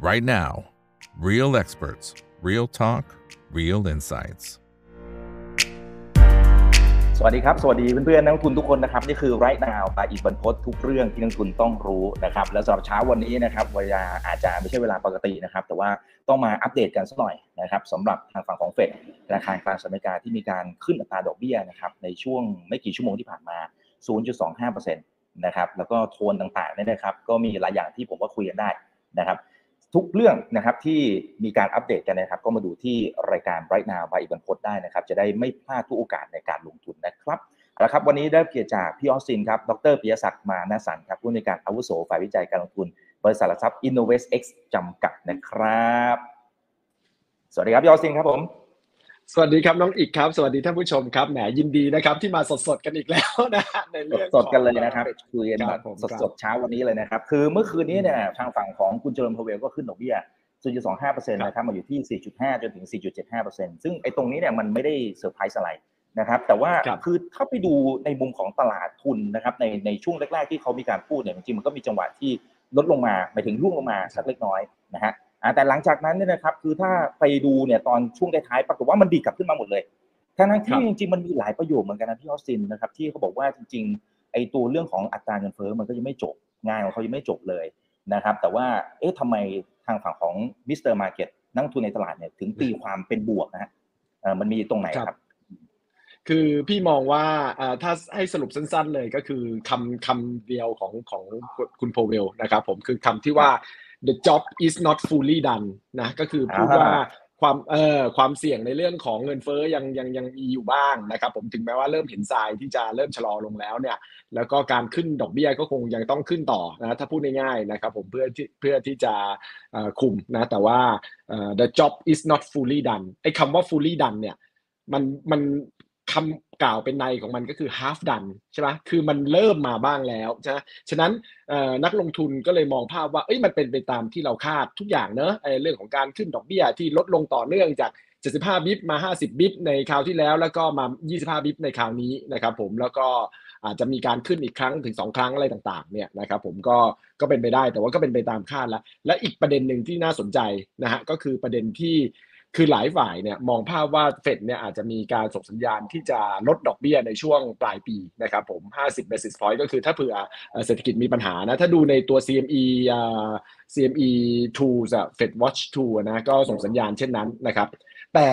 right now. Real experts, real talk, real insights. สวัสดีครับ สวัสดีเพื่อนๆนักลงทุนทุกคนนะครับ นี่คือไรท์นาวปาอีกบรรพททุกเรื่องที่นักลงทุนต้องรู้นะครับ และสำหรับเช้าวันนี้นะครับเวลาอาจจะไม่ใช่เวลาปกตินะครับ แต่ว่าต้องมาอัปเดตกันสักหน่อยนะครับสำหรับทางฝั่งของเฟดธนาคารกลางสหรัฐอเมริกาที่มีการขึ้นอัตราดอกเบี้ยนะครับในช่วงไม่กี่ชั่วโมงที่ผ่านมา 0.25%นะครับแล้วก็โทนต่างๆเนี่ยนะครับ ก็มีหลายอย่างที่ผมว่าคุยกันได้นะครับ ทุกเรื่องนะครับที่มีการอัปเดตกันนะครับ ก็มาดูที่รายการไรนาบายอีบันพดได้นะครับ จะได้ไม่พลาดทุกโอกาสในการลงทุนนะครับเอาละครับ วันนี้ได้เกียรติจากพี่ออสซินครับ ดร.ปิยศักดิ์มานะสันต์ครับผู้อำนวยการอาวุโสฝ่ายวิจัยการลงทุนบริษัทหลักทรัพย์ InnovestX จำกัดนะครับ สวัสดีครับพี่ออสซินครับผม สวัสดีครับน้องอิกครับ สวัสดีท่านผู้ชมครับแหมยินดีนะครับ ที่มาสดๆกันอีกแล้วนะฮะในเรื่องสดๆกันเลยนะครับคุยกันคแบรับบผมครับสดๆเช้าวันนี้เลยนะครับ คือเมื่อคืนนี้เนี่ยทางฝั่งของคุณเจริญพาเวลก็ขึ้นดอกเบี้ย0.25%นะครับมาอยู่ที่ 4.5 จนถึง 4.75%ซึ่งไอ้ตรงนี้เนี่ยมันไม่ได้เซอร์ไพรส์อะไรนะครับแต่ว่าครับคือถ้าไปดูในมุมของตลาดทุนนะครับในในช่วงแรก ๆ ที่เขามีการพูดเนี่ยจริงๆมันก็มีจังหวะที่ลดลงมาหมายถึงร่วงลงมาสักเล็กน้อยนะฮะอ่า แต่หลังจากนั้นเนี่ยนะครับ คือถ้าไปดูเนี่ยตอนช่วงท้ายๆปรากฏว่ามันดีดกลับขึ้นมาหมดเลยครับทั้งๆที่บจริงๆมันมีหลายประโยคเหมือนกันนะพี่ออสตินนะครับที่เขาบอกว่าจริงๆไอ้ตัวเรื่องของอัตราเงินเฟ้อมันก็ยังไม่จบงานของเขายังไม่จบเลยนะครับ แต่ว่าเอ๊ะทำไมทางฝั่งของ Mr. Market นักลงทุนในตลาดเนี่ยถึงตีความเป็นบวกนะฮะเออมันมีตรงไหนครับ คือพี่มองว่าอ่าถ้าให้สรุปสั้น ๆ เลยก็คือคำคำเดียวของของคุณโพเวลนะครับ ผมคือคำที่ว่า the job is not fully done นะก็คือพูดอ่าว่าความเอ่อความเสี่ยงในเรื่องของเงินเฟ้อยังยังยังมีอยู่บ้างนะครับผมถึงแม้ว่าเริ่มเห็นทรายที่จะเริ่มชะลอลงแล้วเนี่ย แล้วก็การขึ้นดอกเบี้ยก็คงยังต้องขึ้นต่อนะถ้าพูดง่ายๆนะครับผมเพื่อที่เพื่อที่จะเอ่อคุมนะแต่ว่าเอ่อ the job is not fully done ไอ้คำว่า fully done เนี่ยมันมัน คำกล่าวเป็นในของมันก็คือ half done ใช่ไหมคือมันเริ่มมาบ้างแล้วใช่ไหมฉะนั้นนักลงทุนก็เลยมองภาพว่า เอ้ย มันเป็นไปตามที่เราคาดทุกอย่างเนอะเรื่องของการขึ้นดอกเบี้ยที่ลดลงต่อเนื่องจาก 75 บิปมา 50 บิปในคราวที่แล้ว แล้วก็มา 25 บิปในคราวนี้นะครับผม แล้วก็อาจจะมีการขึ้นอีกครั้งถึง 2 ครั้งอะไรต่างๆ เนี่ยนะครับผมก็ก็เป็นไปได้ แต่ว่าก็เป็นไปตามคาดแล้ว และอีกประเด็นหนึ่งที่น่าสนใจนะฮะ ก็คือประเด็นที่ คือหลายฝ่ายเนี่ยมองภาพว่าเฟดเนี่ยอาจจะมีการส่งสัญญาณที่จะลดดอกเบี้ยในช่วงปลายปีนะครับผม 50 basis point ก็คือถ้าเผื่อเศรษฐกิจมีปัญหานะ ถ้าดูในตัว CME CME tools อะ Fed Watch Tool นะ ก็ส่งสัญญาณเช่นนั้นนะครับ แต่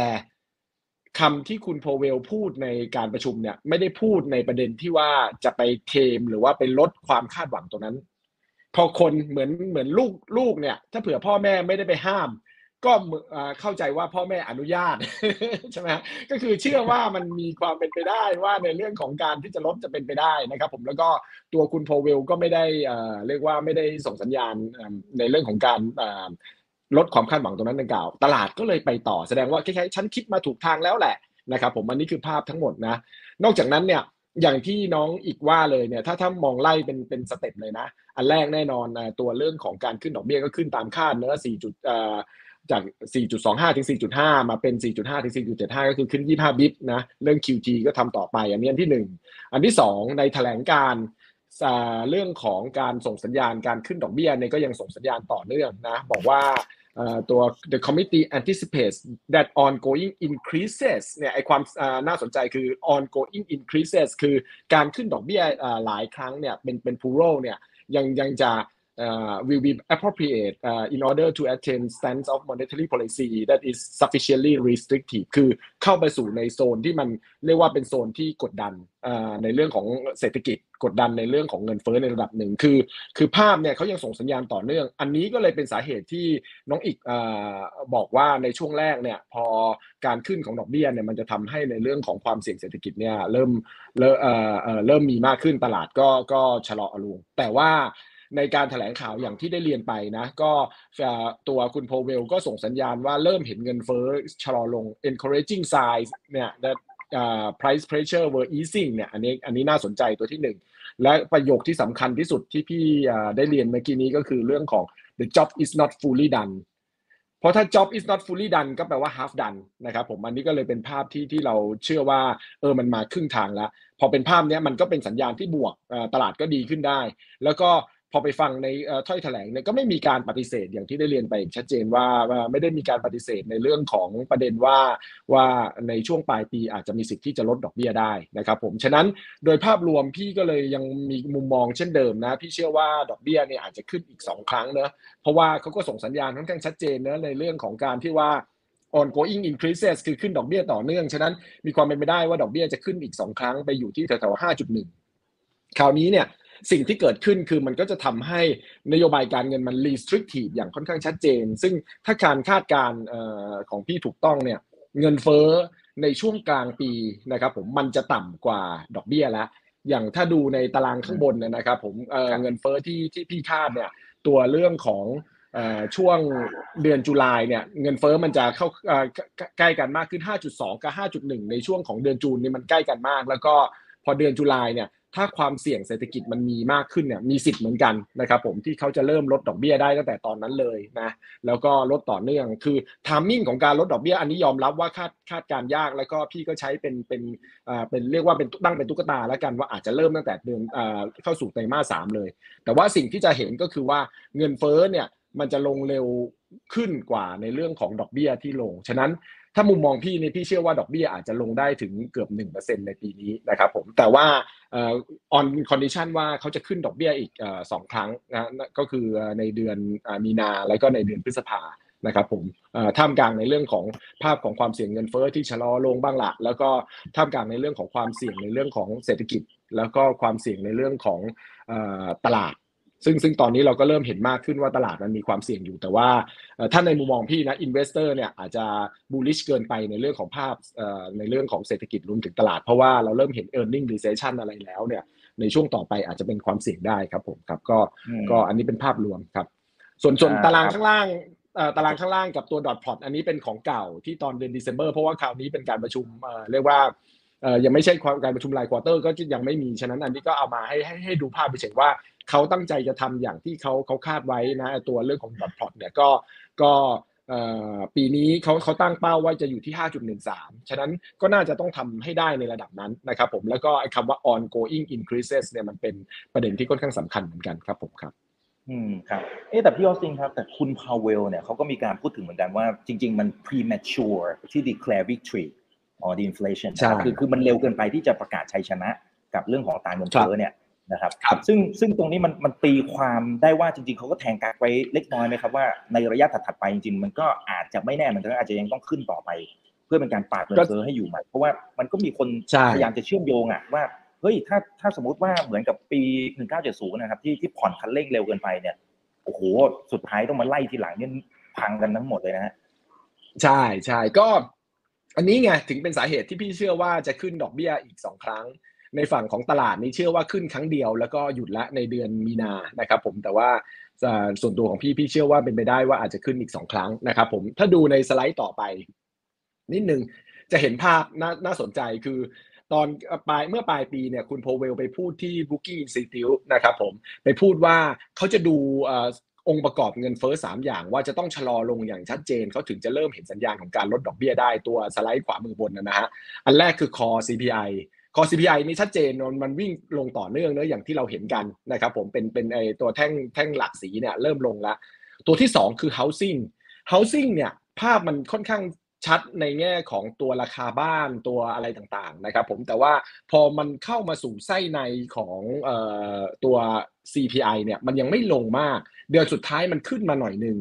คำที่คุณโพเวลพูดในการประชุมเนี่ยไม่ได้พูดในประเด็นที่ว่าจะไปเทมหรือว่าไปลดความคาดหวังตรงนั้น พอคนเหมือนเหมือนลูกลูกเนี่ย ถ้าเผื่อพ่อแม่ไม่ได้ไปห้าม ก็เข้าใจว่าพ่อแม่อนุญาตใช่ไหมก็คือเชื่อว่ามันมีความเป็นไปได้ว่าในเรื่องของการที่จะลดจะเป็นไปได้นะครับ ผมแล้วก็ตัวคุณโพเวลก็ไม่ได้เรียกว่าไม่ได้ส่งสัญญาณในเรื่องของการลดความคาดหวังตรงนั้นดังกล่าว ตลาดก็เลยไปต่อแสดงว่าคล้ายๆฉันคิดมาถูกทางแล้วแหละนะครับ ผมอันนี้คือภาพทั้งหมดนะ นอกจากนั้นเนี่ยอย่างที่น้องอีกว่าเลยเนี่ยถ้าถ้ามองไล่เป็นเป็นสเต็ปเลยนะ อันแรกแน่นอนตัวเรื่องของการขึ้นดอกเบี้ยก็ขึ้นตามคาดเนื้อะ4จุดอ่ จาก 4.25 ถึง 4.5 มาเป็น 4.5 ถึง 4.75 ก็คือขึ้น 25 บิปนะ เรื่อง QT ก็ทำต่อไป อันนี้อันที่หนึ่งอันที่สองในแถลงการเรื่องของการส่งสัญญาณการขึ้นดอกเบี้ยเนี่ยก็ยังส่งสัญญาณต่อเนื่องนะ บอกว่าตัว the committee anticipates that ongoing increases เนี่ยไอความน่าสนใจคือ ongoing increases คือการขึ้นดอกเบี้ยหลายครั้งเนี่ยเป็นเป็น plural เนี่ยยังยังจะ uh, will be appropriate uh, in order to attain stance of monetary policy that is sufficiently restrictive คือเข้าไปสู่ในโซนที่มันเรียกว่าเป็นโซนที่กดดันในเรื่องของเศรษฐกิจกดดันในเรื่องของเงินเฟ้อในระดับหนึ่งคือ คือภาพเนี่ยเขายังส่งสัญญาณต่อเนื่อง อันนี้ก็เลยเป็นสาเหตุที่น้องอีกอบอกว่าในช่วงแรกเนี่ยพอการขึ้นของดอกเบี้ยเนี่ยมันจะทำให้ในเรื่องของความเสี่ยงเศรษฐกิจเนี่ยเริ่มเริ่มเอ่อเอ่อเริ่มมีมากขึ้นตลาดก็ก็ชะลอลงแต่ว่า ในการถแถลงข่าวอย่างที่ได้เรียนไปนะ ก็ตัวคุณโพเวลก็ส่งสัญญาณว่าเริ่มเห็นเงินเฟ้อชะลอลง encouraging signs เนี่ย that อ่า price pressure were easing เนี่ยอันนี้อันนี้น่าสนใจตัวที่หนึ่งและประโยคที่สำคัญที่สุดที่พี่ได้เรียนเมื่อกี้นี้ก็คือเรื่องของ the job is not fully done เพราะถ้า job is not fully done ก็แปลว่า half done นะครับผมอันนี้ก็เลยเป็นภาพที่ที่เราเชื่อว่าเออมันมาครึ่งทางแล้ว พอเป็นภาพเนี้ยมันก็เป็นสัญญาณที่บวกตลาดก็ดีขึ้นได้ แล้วก็ พอไปฟังในถ้อยแถลงเนี่ยก็ไม่มีการปฏิเสธอย่างที่ได้เรียนไปชัดเจนว่าว่าไม่ได้มีการปฏิเสธในเรื่องของประเด็นว่าว่าในช่วงปลายปีอาจจะมีสิทธิ์ที่จะลดดอกเบี้ยได้นะครับผมฉะนั้นโดยภาพรวมพี่ก็เลยยังมีมุมมองเช่นเดิมนะ พี่เชื่อว่าดอกเบี้ยเนี่ยอาจจะขึ้นอีก 2 ครั้งเนะเพราะว่าเขาก็ส่งสัญญาณค่อนข้างชัดเจนนะในเรื่องของการที่ว่า ongoing increases คือขึ้นดอกเบี้ยต่อเนื่อง ฉะนั้นมีความเป็นไปได้ว่าดอกเบี้ยจะขึ้นอีก 2 ครั้งไปอยู่ที่แถวๆ5.1 คราวนี้เนี่ย สิ่งที่เกิดขึ้นคือมันก็จะทำให้นโยบายการเงินมัน restrictive อย่างค่อนข้างชัดเจน ซึ่งถ้าการคาดการณ์ของพี่ถูกต้องเนี่ยเงินเฟ้อในช่วงกลางปีนะครับผมมันจะต่ำกว่าดอกเบี้ยแล้วอย่างถ้าดูในตารางข้างบนนะครับผมเงินเฟ้อที่ที่พี่คาดเนี่ยตัวเรื่องของช่วงเดือนจุลายเนี่ยเงินเฟอ้อมันจะเข้าใกล้กันมากขึ้น 5.2 กับ 5.1 ในช่วงของเดือนจูนนี่มันใกล้กันมาก แล้วก็พอเดือนจุลายเนี่ย ถ้าความเสี่ยงเศรษฐกิจมันมีมากขึ้นเนี่ยมีสิทธิ์เหมือนกันนะครับผมที่เขาจะเริ่มลดดอกเบี้ยได้ตั้งแต่ตอนนั้นเลยนะแล้วก็ลดต่อเนื่องคือทามมิ่งของการลดดอกเบี้ยอันนี้ยอมรับว่าคาดคาดการยากแล้วก็พี่ก็ใช้เป็นเป็นอ่าเป็นเรียกว่าเป็นตั้งเป็นตุ๊กตาแล้วกันว่าอาจจะเริ่มตั้งแต่เดือนอ่าเข้าสู่ไตรมาสสามเลย แต่ว่าสิ่งที่จะเห็นก็คือว่าเงินเฟ้อเนี่ยมันจะลงเร็วขึ้นกว่าในเรื่องของดอกเบี้ยที่ลง ฉะนั้น ถ้ามุมมองพี่เนี่ยพี่เชื่อว่าดอกเบี้ยอาจจะลงได้ถึงเกือบ1%ในปีนี้นะครับผมแต่ว่า on condition ว่าเขาจะขึ้นดอกเบี้ยอีกสองครั้งนะก็คือในเดือนมีนาแล้วก็ในเดือนพฤษภานะครับผมท่ามกลางในเรื่องของภาพของความเสี่ยงเงินเฟ้อที่ชะลอลงบ้างละแล้วก็ท่ามกลางในเรื่องของความเสี่ยงในเรื่องของเศรษฐกิจ แล้วก็ความเสี่ยงในเรื่องของตลาด ซึ่งซึ่งตอนนี้เราก็เริ่มเห็นมากขึ้นว่าตลาดมันมีความเสี่ยงอยู่ แต่ว่าถ้าในมุมมองพี่นะ investor เนี่ยอาจจะ bullish เกินไปในเรื่องของภาพในเรื่องของเศรษฐกิจรวมถึงตลาด เพราะว่าเราเริ่มเห็น e a r n i n g recession อะไรแล้วเนี่ยในช่วงต่อไปอาจจะเป็นความเสี่ยงได้ครับผมครับก็ก็อันนี้เป็นภาพรวมครับ ส่วนส่วนตารางข้างล่างตารางข้างล่างกับตัวดอทพอตอันนี้เป็นของเก่าที่ตอนเดือนเดซ ember เพราะว่าคราวนี้เป็นการประชุมเรียกว่ายังไม่ใช่การประชุมรายควอเตอร์ก็ยังไม่มี ฉะนั้นอันนี้ก็เอามาให้ให้ให้ดูภาพไปเฉยว่า เขาตั้งใจจะทำอย่างที่เขาเขาคาดไว้นะตัวเรื่องของดอทพอตเนี่ยก็ก็ปีนี้เขาเขาตั้งเป้าว่าจะอยู่ที่ 5.13 ฉะนั้นก็น่าจะต้องทำให้ได้ในระดับนั้นนะครับผมแล้วก็ไอ้คำว่า ongoing increases เนี่ยมันเป็นประเด็นที่ค่อนข้างสำคัญเหมือนกันครับผมครับ อืมครับ เอ๊แต่พี่ออสตินครับ แต่คุณพาวเวลเนี่ยเขาก็มีการพูดถึงเหมือนกันว่าจริง ๆ มัน premature ที่ declare victory on the inflation คือคือมันเร็วเกินไปที่จะประกาศชัยชนะ กับเรื่องของตาเงินเฟ้อเนี่ย นะครับรบซึ่งซึ่งตรงนี้มันมันตีความได้ว่าจริงๆเขาก็แทงกักไว้เล็กน้อยไหมครับว่าในระยะถัดๆไปจริงๆ มันก็อาจจะไม่แน่มันก็อาจจะยังต้องขึ้นต่อไป เพื่อเป็นการปาดเงินเฟ้อให้อยู่ใหม่เพราะว่ามันก็มีคนพยายามจะเชื่อมโยงอะว่าเฮ้ยถ้าถ้าสมมติว่าเหมือนกับปี 1970 นะครับ ที่ที่ผ่อนคันเร่งเร็วเกินไปเนี่ยโอ้โหสุดท้ายต้องมาไล่ทีหลังเนี่ยพังกันทั้งหมดเลยนะฮะใช่ใช่ก็ อันนี้ไงถึงเป็นสาเหตุที่พี่เชื่อว่าจะขึ้นดอกเบี้ยอีกสองครั้ง ในฝั่งของตลาดนี้เชื่อว่าขึ้นครั้งเดียว แล้วก็หยุดละในเดือนมีนานะครับผมแต่ว่าส่วนตัวของพี่พี่เชื่อว่าเป็นไปได้ว่าอาจจะขึ้นอีกสองครั้งนะครับผมถ้าดูในสไลด์ต่อไป นิดนึงจะเห็นภาพน่านาสนใจคือตอนปลายเมื่อปลายปีเนี่ยคุณโพเวลไปพูดที่ Booking Institute นะครับผมไปพูดว่าเขาจะดูองค์ประกอบเงินเฟ้อสามอย่างว่าจะต้องชะลอลงอย่างชัดเจนเขาถึงจะเริ่มเห็นสัญญาณของการลดดอกเบี้ยได้ตัวสไลด์ขวามือบนนะฮะอันแรกคือ core CPI คอ CPI นี่ชัดเจนมันวิ่งลงต่อเนื่องเนอะอย่างที่เราเห็นกันนะครับผมเป็นเป็นไอตัวแท่งแท่งหลักสีเนี่ยเริ่มลงแล้วตัวที่ 2 คือ housing housing เนี่ยภาพมันค่อนข้างชัดในแง่ของตัวราคาบ้านตัวอะไรต่างๆนะครับผมแต่ว่าพอมันเข้ามาสู่ไส้ในของออตัว CPI เนี่ยมันยังไม่ลงมาก เดือนสุดท้ายมันขึ้นมาหน่อยหนึ่ง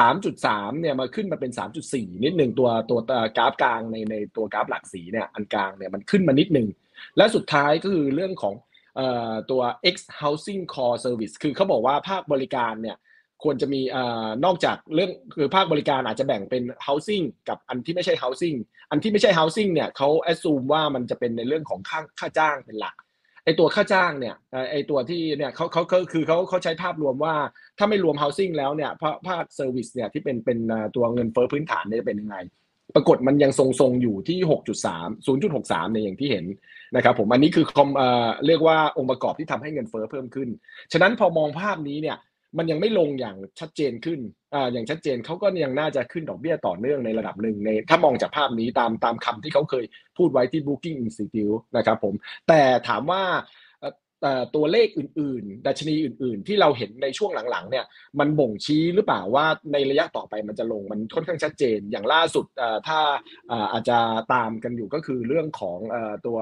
3.3เนี่ยมาขึ้นมาเป็น 3.4 นิดหนึ่งตัวตัวกราฟกลางในในตัวกราฟหลักสีเนี่ยอันกลางเนี่ยมันขึ้นมานิดหนึ่ง และสุดท้ายก็คือเรื่องของตัว X housing core service คือเขาบอกว่าภาคบริการเนี่ยควรจะมีนอกจากเรื่องคือภาคบริการอาจจะแบ่งเป็น housing กับอันที่ไม่ใช่ housing อันที่ไม่ใช่ housing เนี่ยเขา assume ว่ามันจะเป็นในเรื่องของค่าค่าจ้างเป็นหลักไอตัวค่าจ้างเนี่ยไอตัวที่เนี่ยเขาเขาคือเขาเขาใช้ภาพรวมว่าถ้าไม่รวม housing แล้วเนี่ยภาค service เนี่ยที่เป็นเป็นตัวเงินเฟ้อพื้นฐานเนี่ยจะเป็นยังไง ปรากฏมันยังทรงๆอยู่ที่ 6.3 0.63เนี่ยอย่างที่เห็นนะครับผมอันนี้คือคอมเรียกว่าองค์ประกอบที่ทำให้เงินเฟ้อเพิ่มขึ้น ฉะนั้นพอมองภาพนี้เนี่ยมันยังไม่ลงอย่างชัดเจนขึ้นอ่าอย่างชัดเจนเขาก็ยังน่าจะขึ้นดอกเบี้ยต่อเนื่องในระดับหนึ่งในถ้ามองจากภาพนี้ตามตามคำที่เขาเคยพูดไว้ที่ Booking Institute นะครับผมแต่ถามว่า ตัวเลขอื่นๆ ดัชนีอื่นๆ ที่เราเห็นในช่วงหลังๆเนี่ยมันบ่งชี้หรือเปล่าว่าในระยะต่อไปมันจะลงมันค่อนข้างชัดเจนอย่างล่าสุดถ้าอาจจะตามกันอยู่ก็คือเรื่องของตัว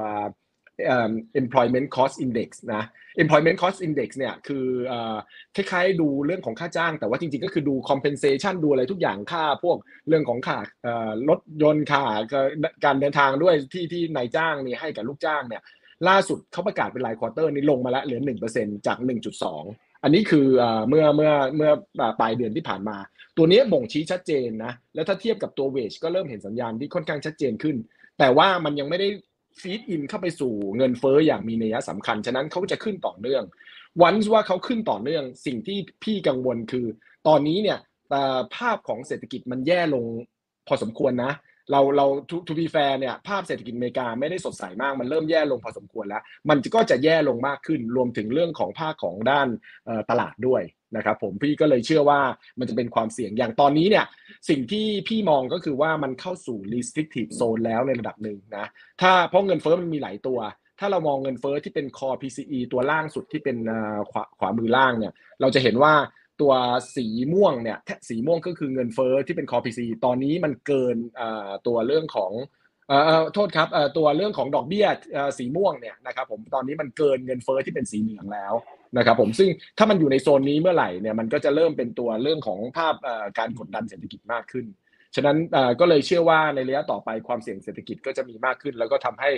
employment cost index นะ employment cost index เนี่ยคือคล้ายๆดูเรื่องของค่าจ้าง แต่ว่าจริงๆก็คือดู compensation ดูอะไรทุกอย่างค่าพวกเรื่องของค่ารถยนต์ค่าการเดินทางด้วยที่ที่นายจ้างนี่ให้กับลูกจ้างเนี่ย ล่าสุดเขาประกาศเป็นรายควอเตอร์นี่ลงมาแล้วเหลือ1%จาก1.2อันนี้คือเมื่อเมื่อเมื่อปลายเดือนที่ผ่านมา ตัวนี้บ่งชี้ชัดเจนนะแล้วถ้าเทียบกับตัวเวชก็เริ่มเห็นสัญญาณที่ค่อนข้างชัดเจนขึ้น แต่ว่ามันยังไม่ได้ feed in เข้าไปสู่เงินเฟ้ออย่างมีนัยสำคัญ ฉะนั้นเขาจะขึ้นต่อเนื่อง วันว่าเขาขึ้นต่อเนื่อง สิ่งที่พี่กังวลคือ ตอนนี้เนี่ยภาพของเศรษฐกิจมันแย่ลงพอสมควรนะ เราเรา to be fair เนี่ยภาพเศรษฐกิจอเมริกาไม่ได้สดใสมากมันเริ่มแย่ลงพอสมควรแล้ว มันก็จะแย่ลงมากขึ้นรวมถึงเรื่องของภาคของด้านตลาดด้วยนะครับผมพี่ก็เลยเชื่อว่ามันจะเป็นความเสี่ยงอย่างตอนนี้เนี่ยสิ่งที่พี่มองก็คือว่ามันเข้าสู่ restrictive zone แล้วในระดับหนึ่งนะถ้าเพราะเงินเฟ้อมันมีหลายตัว ถ้าเรามองเงินเฟ้อที่เป็น core PCE ตัวล่างสุดที่เป็นขวาขวามือล่างเนี่ยเราจะเห็นว่า ตัวสีม่วงเนี่ยสีม่วงก็คือเงินเฟ้อที่เป็น core PCE ตอนนี้มันเกินตัวเรื่องของเอ่อโทษครับตัวเรื่องของดอกเบี้ยสีม่วงเนี่ยนะครับผมตอนนี้มันเกินเงินเฟ้อที่เป็นสีเหลืองแล้วนะครับผมซึ่งถ้ามันอยู่ในโซนนี้เมื่อไหร่เนี่ยมันก็จะเริ่มเป็นตัวเรื่องของภาพการกดดันเศรษฐกิจมากขึ้น ฉะนั้นก็เลยเชื่อว่าในระยะต่อไปความเสี่ยงเศรษฐกิจก็จะมีมากขึ้น แล้วก็ทำให้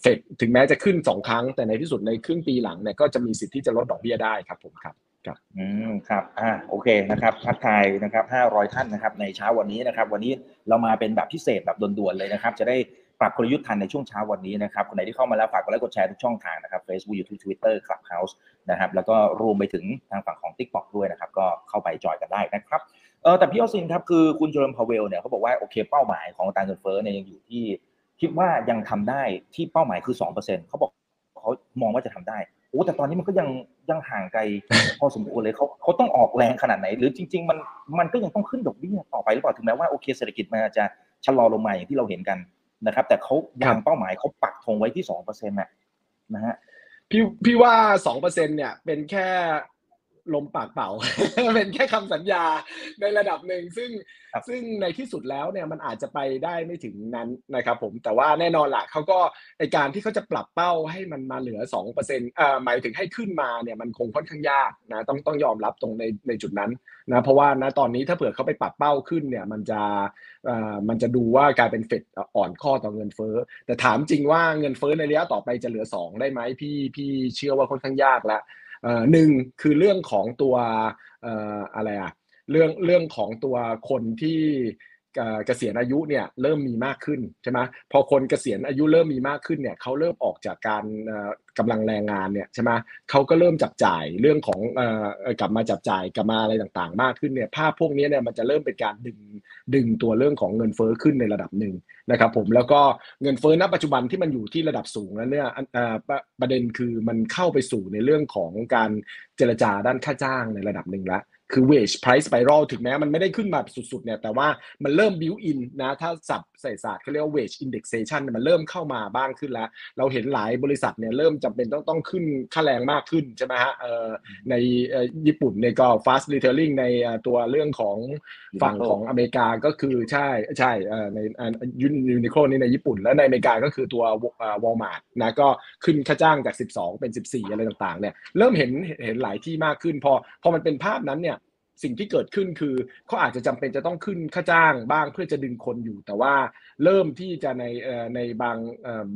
เฟดถึงแม้จะขึ้น 2 ครั้ง แต่ในที่สุดในครึ่งปีหลังเนี่ยก็จะมีสิทธิ์ที่จะลดดอกเบี้ยได้ครับผมครับ ครับอืมครับอ่าโอเคนะครับทักทายนะครับ500 ท่านนะครับในเช้าวันนี้นะครับ วันนี้เรามาเป็นแบบพิเศษแบบด่วนๆเลยนะครับ จะได้ปรับกลยุทธ์ทันในช่วงเช้าวันนี้นะครับคนไหนที่เข้ามาแล้วฝากกดไลค์กดแชร์ทุกช่องทางนะครับ Facebook YouTube Twitter Clubhouse นะครับแล้วก็รวมไปถึงทางฝั่งของ TikTok ด้วยนะครับ ก็เข้าไปจอยกันได้นะครับเออแต่พี่ออซินครับคือคุณเจอโรมพาวเวลเนี่ยเขาบอกว่าโอเคเป้าหมายของตัวเงินเฟ้อเนี่ยยังอยู่ที่ คิดว่ายังทำได้ที่เป้าหมายคือ2%เขาบอกเขามองว่าจะทำได้ โอ้แต่ตอนนี้มันก็ยังยังห่างไกลพอสมควรเลยเขาเขาต้องออกแรงขนาดไหน หรือจริง ๆ มันมันก็ยังต้องขึ้นดอกเบี้ยต่อไปหรือเปล่าถึงแม้ว่าโอเคเศรษฐกิจมันจะชะลอลงมาอย่างที่เราเห็นกันนะครับ แต่เขาวางเป้าหมายเขาปักธงไว้ที่สองเปอร์เซ็นต์นะฮะพี่พี่ว่าสองเปอร์เซ็นเนี่ยเป็นแค่ ลมปากเป่า เป็นแค่คำสัญญาในระดับหนึ่งซึ่งซึ่งในที่สุดแล้วเนี่ยมันอาจจะไปได้ไม่ถึงนั้นนะครับผมแต่ว่าแน่นอนละเขาก็ในการที่เขาจะปรับเป้าให้มันมาเหลือ2%เอ่อหมายถึงให้ขึ้นมาเนี่ยมันคงค่อนข้างยากนะต้องต้องยอมรับตรงในในจุดนั้นนะเพราะว่านะตอนนี้ถ้าเผื่อเขาไปปรับเป้าขึ้นเนี่ยมันจะเอ่อมันจะดูว่ากลายเป็นเฟดอ่อนข้อต่อเงินเฟ้อแต่ถามจริงว่าเงินเฟ้อในระยะต่อไปจะเหลือ 2 ได้ไหมพี่พี่เชื่อว่าค่อนข้างยากแล้ว หนึ่งคือเรื่องของตัวอะไรอะเรื่องเรื่องของตัวคนที่ เกษียณอายุเนี่ยเริ่มมีมากขึ้นใช่ไหมพอคนเกษียณอายุเริ่มมีมากขึ้นเนี่ยเขาเริ่มออกจากการกำลังแรงงานเนี่ยใช่ไหมเขาก็เริ่มจับจ่ายเรื่องของกลับมาจับจ่ายกลับมาอะไรต่างๆ มากขึ้นเนี่ยภาพพวกนี้เนี่ยมันจะเริ่มเป็นการดึงดึงตัวเรื่องของเงินเฟ้อขึ้นในระดับหนึ่งนะครับผมแล้วก็เงินเฟ้อณปัจจุบันที่มันอยู่ที่ระดับสูงแล้วเนี่ยประเด็นคือมันเข้าไปสู่ในเรื่องของการเจรจาด้านค่าจ้างในระดับหนึ่งแล้ว คือ wage price spiral ถึงแม้มันไม่ได้ขึ้นมาสุดๆเนี่ยแต่ว่ามันเริ่ม build in นะถ้าสับใส่ศาสตร์เขาเรียกว่า wage indexation มันเริ่มเข้ามาบ้างขึ้นแล้ว เราเห็นหลายบริษัทเนี่ยเริ่มจำเป็นต้องต้องขึ้นค่าแรงมากขึ้นใช่ไหมฮะในญี่ปุ่นในก็ fast retailing ในตัวเรื่องของฝั่งของอเมริกาก็คือใช่ใช่ในยูนิโคลนี่ในญี่ปุ่น แล้วในอเมริกาก็คือตัววอลมาร์ทนะก็ขึ้นค่าจ้างจาก 12 เป็น 14 อะไรต่างๆเนี่ยเริ่มเห็นเห็นหลายที่มากขึ้นพอพอมันเป็นภาพนั้นเนี่ย สิ่งที่เกิดขึ้นคือเขาอาจจะจำเป็นจะต้องขึ้นค่าจ้างบ้างเพื่อจะดึงคนอยู่ แต่ว่าเริ่มที่จะในในบาง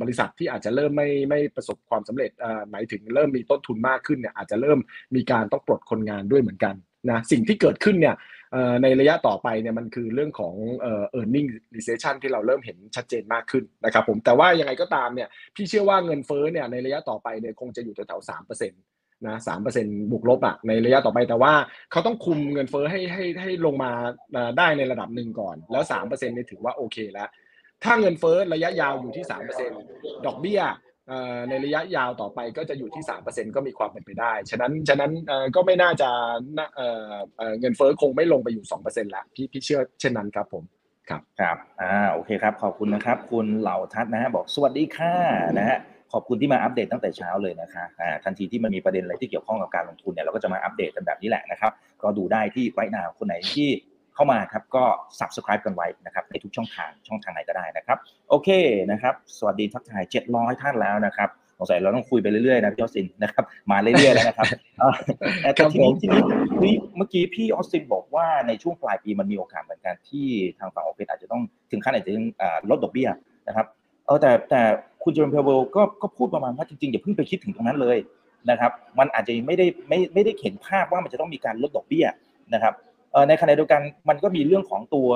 บริษัทที่อาจจะเริ่มไม่ไม่ประสบความสำเร็จหมายถึงเริ่มมีต้นทุนมากขึ้นเนี่ยอาจจะเริ่มมีการต้องปลดคนงานด้วยเหมือนกันนะสิ่งที่เกิดขึ้นเนี่ยในระยะต่อไปเนี่ยมันคือเรื่องของเออ earning recession ที่เราเริ่มเห็นชัดเจนมากขึ้นนะครับผมแต่ว่ายังไงก็ตามเนี่ยพี่เชื่อว่าเงินเฟ้อเนี่ยในระยะต่อไปเนี่ยคงจะอยู่แถวๆสามเปอร์เซ็นต์ นะสามเปอร์เซ็นบวกลบอะในระยะต่อไปแต่ว่าเขาต้องคุมเงินเฟ้อให้ให้ให้ลงมาได้ในระดับหนึ่งก่อน แล้วสามเปอร์เซ็นต์นี่ถือว่าโอเคแล้วถ้าเงินเฟ้อระยะยาวอยู่ที่สามเปอร์เซ็นดอกเบี้ยในระยะยาวต่อไปก็จะอยู่ที่สามเปอร์เซ็นก็มีความเป็นไปได้ ฉะนั้นฉะนั้นก็ไม่น่าจะเงินเฟ้อคงไม่ลงไปอยู่สองเปอร์เซ็นต์ละพี่พี่เชื่อเช่นนั้นครับผมครับครับอ่าโอเคครับขอบคุณนะครับ คุณเหล่าทัศนะฮะบอกสวัสดีค่ะนะฮะ ขอบคุณที่มาอัปเดตตั้งแต่เช้าเลยนะคะอ่าทันทีที่มันมีประเด็นอะไรที่เกี่ยวข้องกับการลงทุนเนี่ยเราก็จะมาอัปเดตกันแบบนี้แหละนะครับก็ดูได้ที่ไรนาคนไหนที่เข้ามาครับก็ subscribe กันไว้นะครับในทุกช่องทางช่องทางไหนก็ได้นะครับโอเคนะครับสวัสดีทักทาย 700 ท่านแล้วนะครับสงสัยเราต้องคุยไปเรื่อยๆนะพี่ออสซินนะครับมาเรื่อยๆแล้วนะครับเอ่อแต่ทีนี้ทีนี้นี่เมื่อกี้พี่ออสซินบอกว่าในช่วงปลายปีมันมีโอกาสเหมือนกันที่ทางฝั่งของ Fed อาจจะต้องถึงขั้นอาจจะต้องอ่าลดดอกเบี้ยนะครับเออแต่แต่ คุณเจอโรมพาวเวลก็ก็พูดประมาณว่าจริงๆอย่าเพิ่งไปคิดถึงตรงนั้นเลยนะครับ มันอาจจะไม่ได้ไม่ไม่ได้เห็นภาพว่ามันจะต้องมีการลดดอกเบี้ยนะครับเอ่อในขณะเดียวกันมันก็มีเรื่องของตัว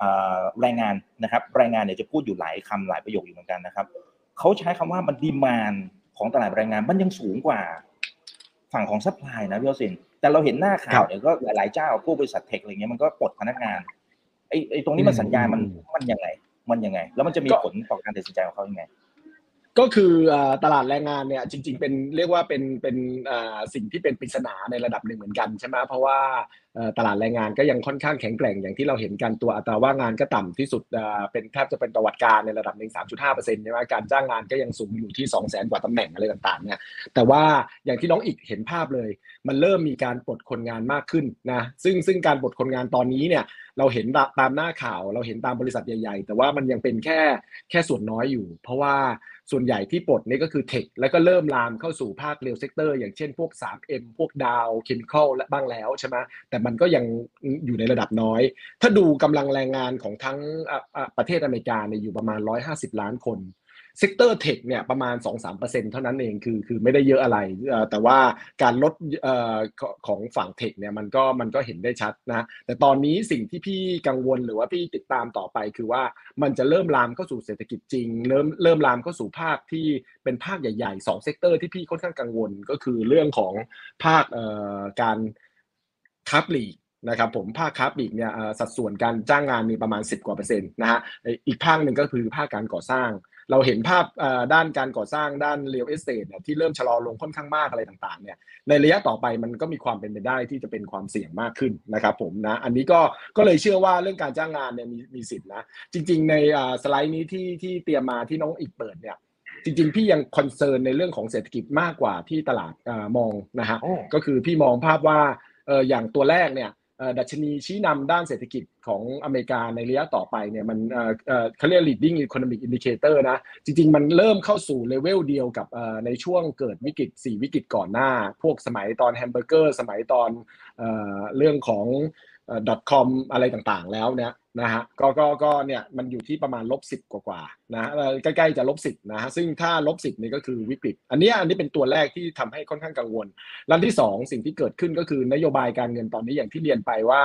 อ่าแรงงานนะครับแรงงานเนี่ยจะพูดอยู่หลายคำหลายประโยคอยู่เหมือนกันนะครับเขาใช้คำว่ามัน demand ของตลาดแรงงานมันยังสูงกว่าฝั่งของ supply นะพี่อสินแต่เราเห็นหน้าข่าวเนี่ยก็หลายๆเจ้าพวกบริษัท tech อะไรเงี้ยมันก็ปลดพนักงานไอ้ไอ้ตรงนี้มันสัญญาณมันมันยังไง มันยังไง แล้วมันจะมีผลต่อการตัดสินใจของเขายังไง ก็คือตลาดแรงงานเนี่ยจริง ๆ เป็นเรียกว่าเป็นเป็นสิ่งที่เป็นปริศนาในระดับหนึ่งเหมือนกันใช่ไหมเพราะว่าตลาดแรงงานก็ยังค่อนข้างแข็งแกร่งอย่างที่เราเห็นกันตัวอัตราว่างงานก็ต่ำที่สุดเป็นแทบจะเป็นประวัติการในระดับหนึ่ง3.5%ใช่ไหมการจ้างงานก็ยังสูงอยู่ที่2 0 0 0 0 0กว่าตำแหน่งอะไรต่างๆเนี่ยแต่ว่าอย่างที่น้องอีกเห็นภาพเลย มันเริ่มมีการปลดคนงานมากขึ้นนะซึ่งซึ่งการปลดคนงานตอนนี้เนี่ยเราเห็นตามหน้าข่าว เราเห็นตามบริษัทใหญ่ ๆ แต่ว่ามันยังเป็นแค่แค่ส่วนน้อยอยู่ เพราะว่า ส่วนใหญ่ที่ปลดนี่ก็คือ tech แล้วก็เริ่มลามเข้าสู่ภาค real sector อย่างเช่นพวก 3M พวก Dow Chemical อะไรบ้างแล้วใช่ไหมแต่มันก็ยังอยู่ในระดับน้อย ถ้าดูกำลังแรงงานของทั้งประเทศอเมริกาเนี่ยอยู่ประมาณ 150 ล้านคน sector tech เนี่ยประมาณ 2-3%เท่านั้นเองคือคือไม่ได้เยอะอะไร แต่ว่าการลดของฝั่ง tech เนี่ยมันก็มันก็เห็นได้ชัดนะแต่ตอนนี้สิ่งที่พี่กังวลหรือว่าพี่ติดตามต่อไปคือว่ามันจะเริ่มลามเข้าสู่เศรษฐกิจจริง เริ่มเริ่มลามเข้าสู่ภาคที่เป็นภาคใหญ่ๆสอง sector ที่พี่ค่อนข้างกังวลก็คือเรื่องของภาคการค้าปลีกนะครับผมภาคค้าปลีกเนี่ยสัดส่วนการจ้างงานมีประมาณ 10 กว่าเปอร์เซ็นต์นะฮะอีกภาคหนึ่งก็คือภาคการก่อสร้าง เราเห็นภาพเอ่อด้านการก่อสร้างด้าน real estate เนี่ยที่เริ่มชะลอลงค่อนข้างมากอะไรต่างๆเนี่ยในระยะต่อไปมันก็มีความเป็นไปได้ที่จะเป็นความเสี่ยงมากขึ้นนะครับผมนะอันนี้ก็ก็เลยเชื่อว่าเรื่องการจ้างงานเนี่ยมีมีสิทธินะจริง ๆ ในอ่าสไลด์นี้ที่ที่เตรียมมาที่น้องอีกเปิดเนี่ยจริงๆ พี่ยัง concern ในเรื่องของเศรษฐกิจมากกว่าที่ตลาดอ่ามองนะฮะโอ้ก็คือพี่มองภาพว่าเอออย่างตัวแรกเนี่ยเอ่อ ดัชนีชี้นำด้านเศรษฐกิจของอเมริกาในระยะต่อไปเนี่ยมันเขาเรียก leading economic indicator นะ จริง ๆ มันเริ่มเข้าสู่เลเวลเดียวกับในช่วงเกิดวิกฤต 4 วิกฤตก่อนหน้า พวกสมัยตอนแฮมเบอร์เกอร์ สมัยตอนเรื่องของ .com อะไรต่างๆ แล้วเนี่ยนะฮะก็ก็ก็เนี่ยมันอยู่ที่ประมาณลบสิบกว่าๆนะฮะใกล้ๆจะลบสิบนะฮะซึ่งถ้าลบสิบนี่ก็คือวิกฤต อันนี้อันนี้เป็นตัวแรกที่ทำให้ค่อนข้างกังวลลันที่สองสิ่งที่เกิดขึ้นก็คือนโยบายการเงินตอนนี้อย่างที่เรียนไปว่า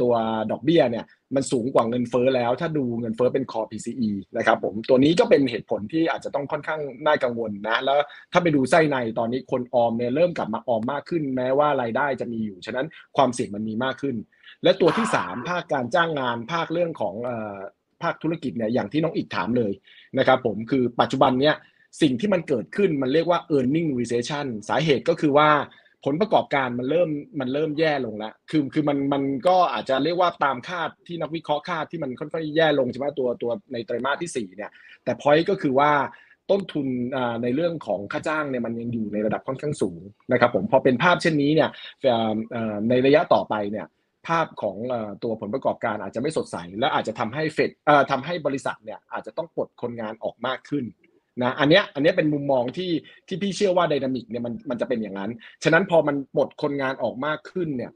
ตัวดอกเบี้ยเนี่ยมันสูงกว่าเงินเฟ้อแล้ว ถ้าดูเงินเฟ้อเป็น core PCE นะครับผมตัวนี้ก็เป็นเหตุผลที่อาจจะต้องค่อนข้างน่ากังวลนะแล้วถ้าไปดูไส้ในตอนนี้คนออมเนี่ยเริ่มกลับมาออมมากขึ้น แม้ว่ารายได้จะมีอยู่ฉะนั้นความเสี่ยงมันมีมากขึ้น และตัวที่สามภาคการจ้างงานภาคเรื่องของภาคธุรกิจเนี่ยอย่างที่น้องอีกถามเลยนะครับผมคือปัจจุบันเนี่ยสิ่งที่มันเกิดขึ้นมันเรียกว่า earning recession สาเหตุก็คือว่าผลประกอบการมันเริ่มมันเริ่มแย่ลงแล้วคือคือมันมันก็อาจจะเรียกว่าตามคาดที่นักวิเคราะห์คาดที่มันค่อนข้างแย่ลงใช่ไหมตัวตัวในไตรมาสที่สี่เนี่ยแต่พอยต์ก็คือว่าต้นทุนในเรื่องของค่าจ้างเนี่ยมันยังอยู่ในระดับค่อนข้างสูงนะครับผมพอเป็นภาพเช่นนี้เนี่ยในระยะต่อไปเนี่ย ภาพของตัวผลประกอบการอาจจะไม่สดใส และอาจจะทำให้เฟดทำให้บริษัทเนี่ยอาจจะต้องปลดคนงานออกมากขึ้นนะอันเนี้ยอันเนี้ยเป็นมุมมองที่ที่พี่เชื่อว่าดินามิกเนี่ยมันมันจะเป็นอย่างนั้น ฉะนั้นพอมันปลดคนงานออกมากขึ้นเนี่ย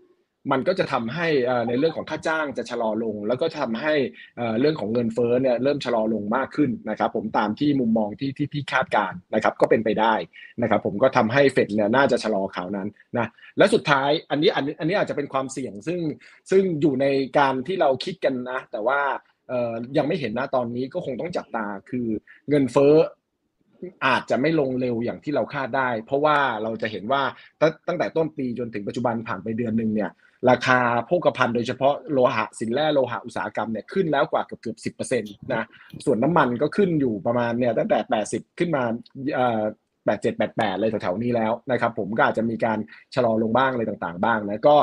มันก็จะทำให้ในเรื่องของค่าจ้างจะชะลอลง แล้วก็ทำให้เรื่องของเงินเฟ้อเนี่ยเริ่มชะลอลงมากขึ้นนะครับผมตามที่มุมมองที่ที่พี่คาดการนะครับก็เป็นไปได้นะครับผมก็ทำให้เฟดเนี่ยน่าจะชะลอข่าวนั้นนะและสุดท้ายอันนี้อันนี้อันนี้อาจจะเป็นความเสี่ยงซึ่งซึ่งอยู่ในการที่เราคิดกันนะ แต่ว่ายังไม่เห็นนะตอนนี้ก็คงต้องจับตาคือเงินเฟ้ออาจจะไม่ลงเร็วอย่างที่เราคาดได้ เพราะว่าเราจะเห็นว่าตั้งแต่ต้นปีจนถึงปัจจุบันผ่านไปเดือนหนึ่งเนี่ย ราคาโภคภัณฑ์โดยเฉพาะโลหะสินแร่โลหะอุตสาหกรรมเนี่ยขึ้นแล้วกว่าเกือบเกือบสิบเปอร์เซ็นต์นะส่วนน้ำมันก็ขึ้นอยู่ประมาณเนี่ยตั้งแต่แปดสิบขึ้นมาแปดเจ็ดแปดแปดเลยแถวๆนี้แล้วนะครับผมก็อาจจะมีการชะลอลงบ้างอะไรต่างๆ บ้างนะก็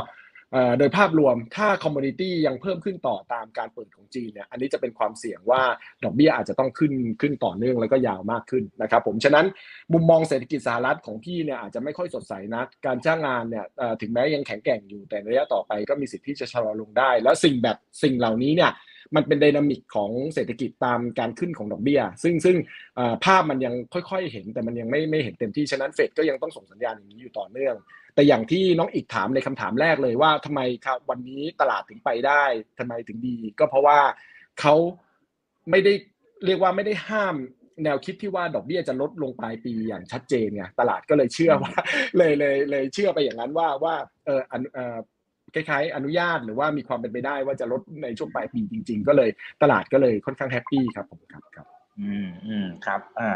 โดยภาพรวมถ้า commodity ยังเพิ่มขึ้นต่อตามการเปิดของจีนเนี่ยอันนี้จะเป็นความเสี่ยงว่าดอกเบี้ยอาจจะต้องขึ้นขึ้นต่อเนื่องแล้วก็ยาวมากขึ้นนะครับผมฉะนั้นมุมมองเศรษฐกิจสหรัฐของพี่เนี่ยอาจจะไม่ค่อยสดใสนะการจ้างงานเนี่ยถึงแม้ยังแข็งแกร่งอยู่แต่ระยะต่อไปก็มีสิทธิ์ที่จะชะลอลงได้ แล้วสิ่งแบบสิ่งเหล่านี้เนี่ยมันเป็นดินามิกของเศรษฐกิจตามการขึ้นของดอกเบี้ย ซึ่งซึ่งภาพมันยังค่อยๆเห็นแต่มันยังไม่ไม่เห็นเต็มที่ ฉะนั้นเฟดก็ยังต้องส่งสัญญาณอย่างนี้อยู่ต่อเนื่อง แต่อย่างที่น้องอีกถามในคำถามแรกเลยว่าทำไมครับวันนี้ตลาดถึงไปได้ทำไมถึงดี ก็เพราะว่าเขาไม่ได้เรียกว่าไม่ได้ห้ามแนวคิดที่ว่าดอกเบี้ยจะลดลงปลายปีอย่างชัดเจนไงตลาดก็เลยเชื่อว่า เลยเลยเลยเชื่อไปอย่างนั้นว่าว่าเออเออคล้ายๆ อนุญาตหรือว่ามีความเป็นไปได้ว่าจะลดในช่วงปลายปีจริง ๆ ก็เลยตลาดก็เลยค่อนข้าง happy ครับผมครับครับ อืมอืมครับ อ่า